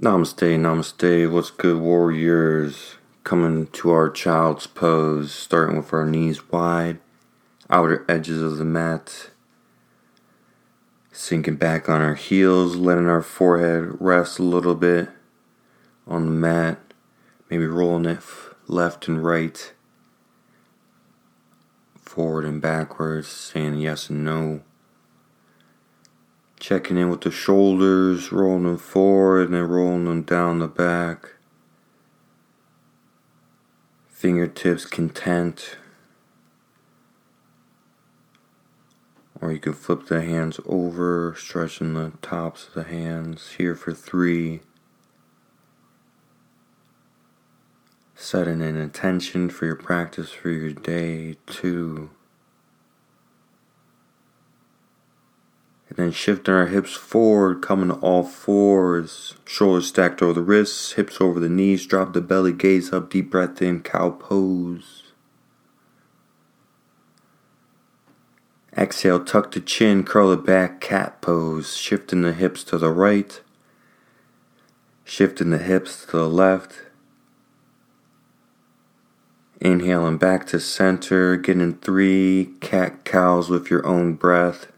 Namaste, namaste. What's good, warriors? Coming to our child's pose, starting with our knees wide, outer edges of the mat, sinking back on our heels, letting our forehead rest a little bit on the mat, maybe rolling it left and right, forward and backwards, saying yes and no. Checking in with the shoulders, rolling them forward and then rolling them down the back. Fingertips content. Or you can flip the hands over, stretching the tops of the hands. Here for three. Setting an intention for your practice for your day. Two. Then shifting our hips forward, coming to all fours. Shoulders stacked over the wrists, hips over the knees. Drop the belly, gaze up, deep breath in, cow pose. Exhale, tuck the chin, curl it back, cat pose. Shifting the hips to the right, shifting the hips to the left. Inhaling back to center, getting three cat cows with your own breath.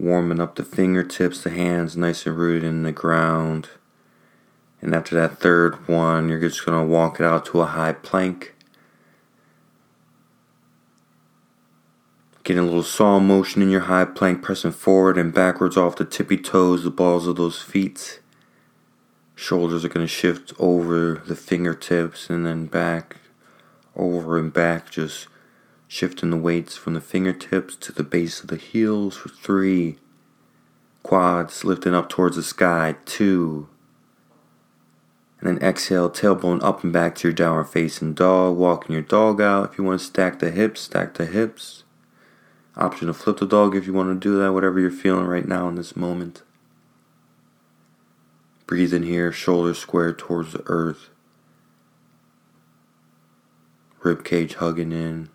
Warming up the fingertips, the hands nice and rooted in the ground. And after that third one, you're just going to walk it out to a high plank. Getting a little saw motion in your high plank, pressing forward and backwards off the tippy toes, the balls of those feet. Shoulders are going to shift over the fingertips and then back, over and back, just shifting the weights from the fingertips to the base of the heels for three. Quads lifting up towards the sky, two. And then exhale, tailbone up and back to your downward facing dog. Walking your dog out. If you want to stack the hips, stack the hips. Option to flip the dog if you want to do that, whatever you're feeling right now in this moment. Breathe in here, shoulders square towards the earth. Rib cage hugging in.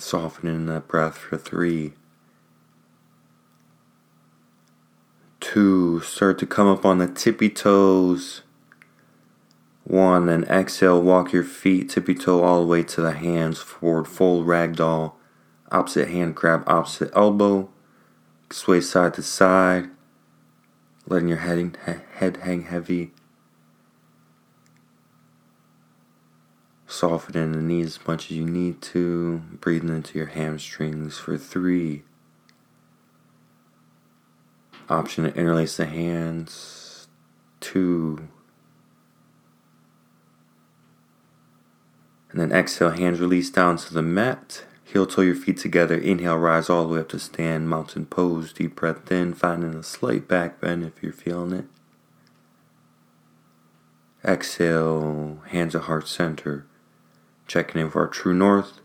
Softening that breath for three. Two, start to come up on the tippy toes. One, then exhale, walk your feet tippy toe all the way to the hands, forward fold ragdoll. Opposite hand grab opposite elbow. Sway side to side. Letting your head, head hang heavy. Softening the knees as much as you need to. Breathing into your hamstrings for three. Option to interlace the hands. Two. And then exhale, hands release down to the mat. Heel toe your feet together. Inhale, rise all the way up to stand. Mountain pose. Deep breath in, finding a slight back bend if you're feeling it. Exhale, hands at heart center. Checking in for our true north.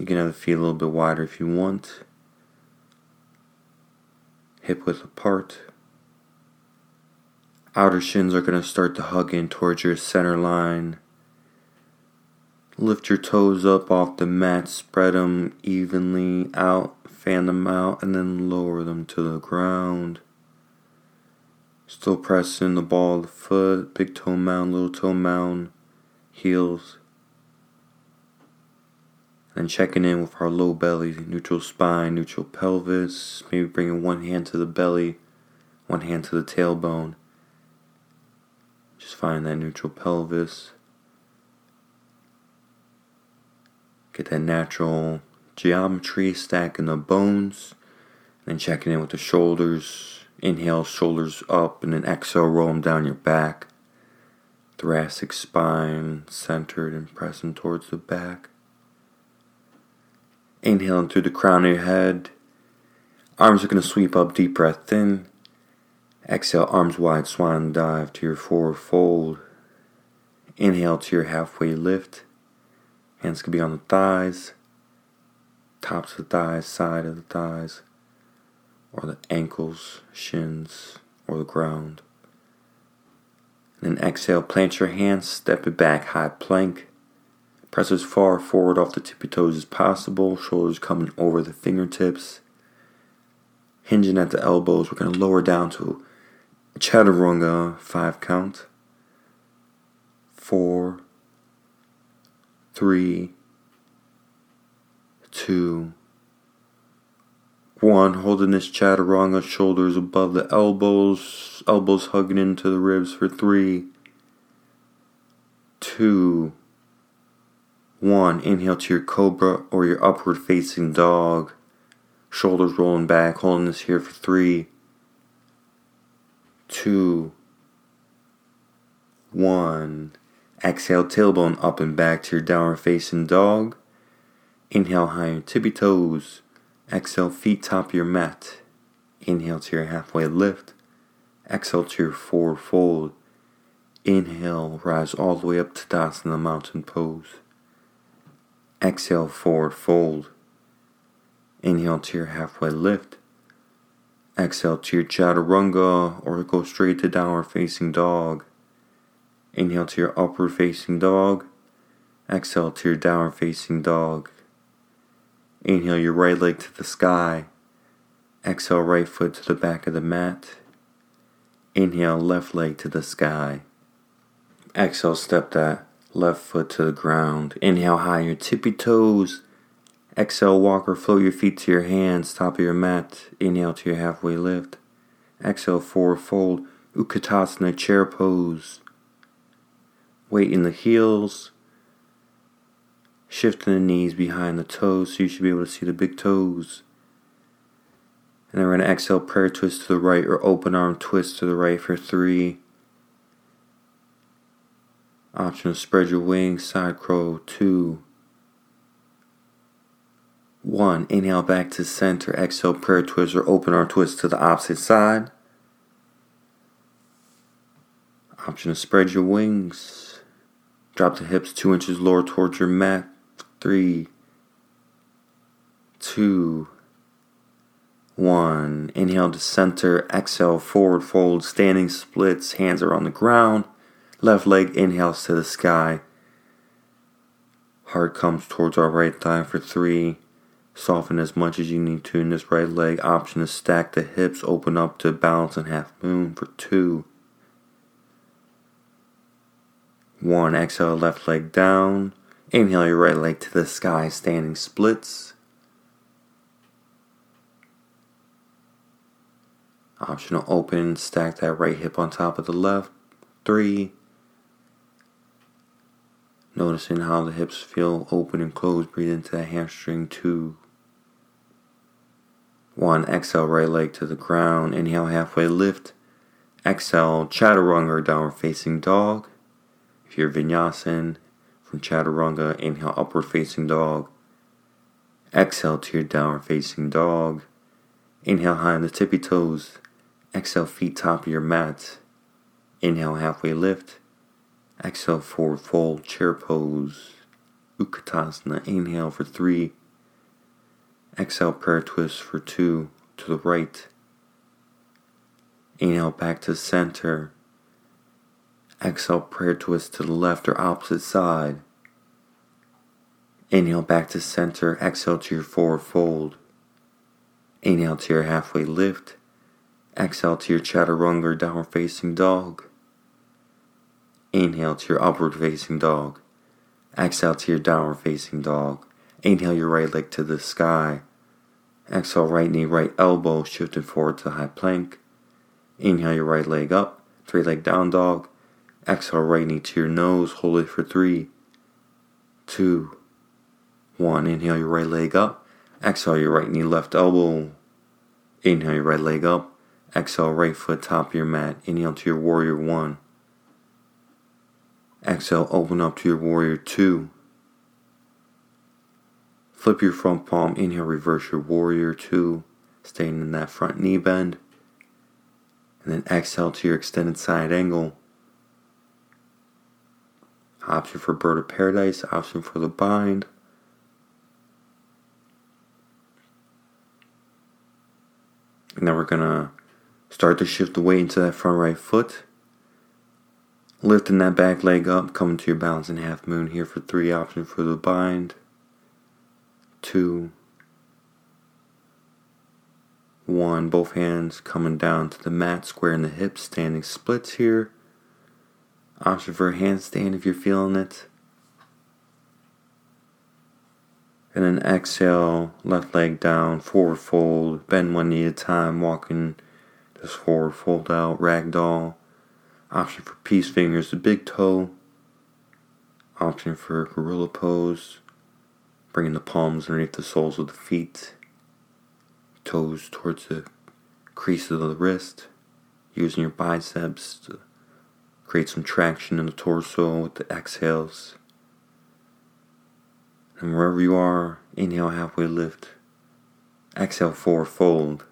You can have the feet a little bit wider if you want. Hip width apart. Outer shins are going to start to hug in towards your center line. Lift your toes up off the mat, spread them evenly out, fan them out, and then lower them to the ground. Still pressing the ball of the foot, big toe mound, little toe mound heels. And checking in with our low belly, neutral spine, neutral pelvis. Maybe bringing one hand to the belly, one hand to the tailbone. Just find that neutral pelvis. Get that natural geometry, stacking the bones. And then checking in with the shoulders. Inhale, shoulders up, and then exhale, roll them down your back thoracic spine centered and pressing towards the back. Inhaling through the crown of your head. Arms are going to sweep up, deep breath in. Exhale, arms wide, swan dive to your forward fold. Inhale to your halfway lift. Hands can be on the thighs, tops of the thighs, side of the thighs, or the ankles, shins, or the ground. Then exhale, plant your hands, step it back, high plank. Press as far forward off the tippy toes as possible, shoulders coming over the fingertips. Hinging at the elbows, we're going to lower down to chaturanga five count. Four, three, two, one. Holding this chaturanga, shoulders above the elbows, elbows hugging into the ribs for three, two, one. Inhale to your cobra or your upward facing dog. Shoulders rolling back, holding this here for three, two, one. Exhale, tailbone up and back to your downward facing dog. Inhale, high higher tippy toes. Exhale, feet top your mat. Inhale to your halfway lift. Exhale to your forward fold. Inhale, rise all the way up to Tadasana mountain pose. Exhale, forward fold. Inhale to your halfway lift. Exhale to your chaturanga or go straight to downward facing dog. Inhale to your upward facing dog. Exhale to your downward facing dog. Inhale your right leg to the sky. Exhale right foot to the back of the mat. Inhale left leg to the sky. Exhale step that left foot to the ground. Inhale high your tippy toes. Exhale walk or float your feet to your hands, top of your mat. Inhale to your halfway lift. Exhale forward fold. Utkatasana chair pose. Weight in the heels Shifting the knees behind the toes so you should be able to see the big toes. And then we're going to exhale, prayer twist to the right or open arm twist to the right for three. Option to spread your wings, side crow, two. One, inhale back to center, exhale, prayer twist or open arm twist to the opposite side. Option to spread your wings. Drop the hips two inches lower towards your mat three, two, one. Inhale to center, exhale, forward fold, standing splits, hands are on the ground. Left leg inhales to the sky. Heart comes towards our right thigh for three. Soften as much as you need to in this right leg. Option to stack the hips, open up to balance and half moon for two. One, exhale, left leg down. Inhale your right leg to the sky, standing splits. Optional open, stack that right hip on top of the left. Three. Noticing how the hips feel open and closed. Breathe into the hamstring. Two. One. Exhale, right leg to the ground. Inhale, halfway lift. Exhale, chaturanga, downward facing dog. If you're vinyasa, from chaturanga, inhale upward facing dog. Exhale to your downward facing dog. Inhale high on the tippy toes. Exhale feet top of your mat. Inhale halfway lift. Exhale forward fold chair pose. Utkatasana. Inhale for three. Exhale prayer twist for two to the right. Inhale back to center. Exhale, prayer twist to the left or opposite side. Inhale back to center. Exhale to your forward fold. Inhale to your halfway lift. Exhale to your chaturanga downward facing dog. Inhale to your upward facing dog. Exhale to your downward facing dog. Inhale your right leg to the sky. Exhale right knee, right elbow shifting forward to high plank. Inhale your right leg up. Three leg down dog. Exhale right knee to your nose. Hold it for three, two, one. Inhale your right leg up. Exhale your right knee, left elbow. Inhale your right leg up. Exhale right foot top of your mat. Inhale to your warrior one. Exhale, open up to your warrior two. Flip your front palm. Inhale, reverse your warrior two. Staying in that front knee bend. And then exhale to your extended side angle. Option for Bird of Paradise, option for the bind. And we're gonna start to shift the weight into that front right foot. Lifting that back leg up, coming to your balancing half moon here for three. Option for the bind. Two. One. Both hands coming down to the mat, squaring the hips, standing splits here. Option for a handstand if you're feeling it. And then exhale, left leg down, forward fold, bend one knee at a time, walking this forward fold out, ragdoll. Option for peace fingers, the big toe. Option for gorilla pose, bringing the palms underneath the soles of the feet, toes towards the crease of the wrist, using your biceps to create some traction in the torso with the exhales. And wherever you are, inhale halfway lift. Exhale forward fold.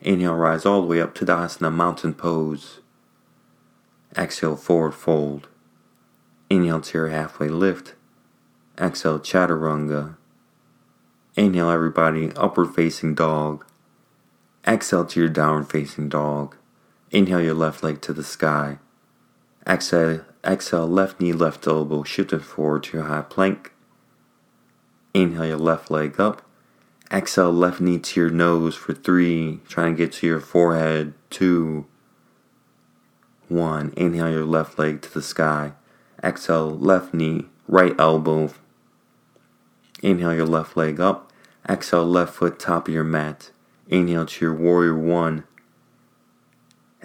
Inhale rise all the way up to Tadasana mountain pose. Exhale forward fold. Inhale to your halfway lift. Exhale chaturanga. Inhale everybody upward facing dog. Exhale to your downward facing dog. Inhale your left leg to the sky. Exhale, exhale left knee, left elbow, shifting forward to your high plank. Inhale your left leg up. Exhale left knee to your nose for three. Trying to get to your forehead. Two. One. Inhale your left leg to the sky. Exhale left knee, right elbow. Inhale your left leg up. Exhale left foot top of your mat. Inhale to your warrior one.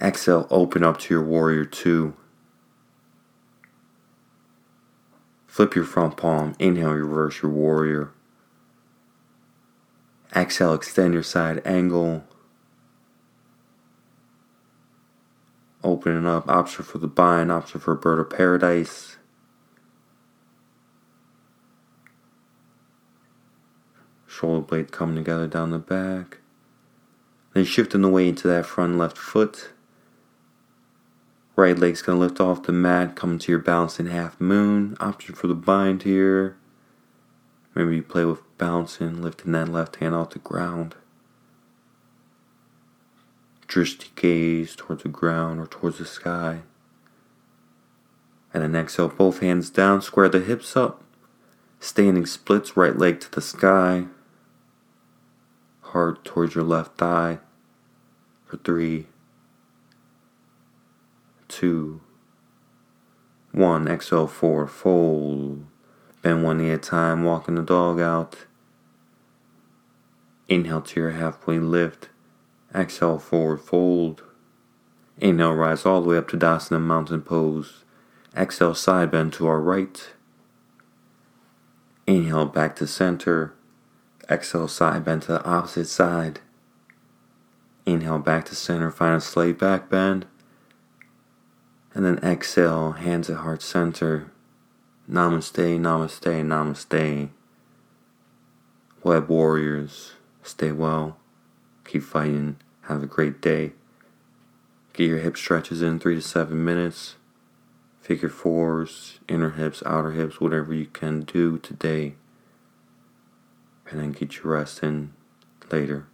Exhale open up to your warrior two. Flip your front palm. Inhale, reverse your warrior. Exhale, extend your side angle. Opening up. Option for the bind. Option for bird of paradise. Shoulder blade coming together down the back. Then shifting the weight into that front left foot. Right leg's gonna lift off the mat, come to your balancing half moon. Option for the bind here. Maybe you play with bouncing, lifting that left hand off the ground. Drishti gaze towards the ground or towards the sky. And then exhale, both hands down, square the hips up. Standing splits, right leg to the sky. Heart towards your left thigh. For three, two, one. Exhale, four. fold. Bend one knee at a time, walking the dog out. Inhale to your halfway lift. Exhale, forward fold. Inhale, rise all the way up to Tadasana Mountain Pose. Exhale, side bend to our right. Inhale, back to center. Exhale, side bend to the opposite side. Inhale, back to center, find a slight back bend. And then exhale, hands at heart center. Namaste, namaste, namaste. Web warriors, stay well. Keep fighting. Have a great day. Get your hip stretches in three to seven minutes. Figure fours, inner hips, outer hips, whatever you can do today. And then get your rest in later.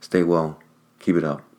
Stay well. Keep it up.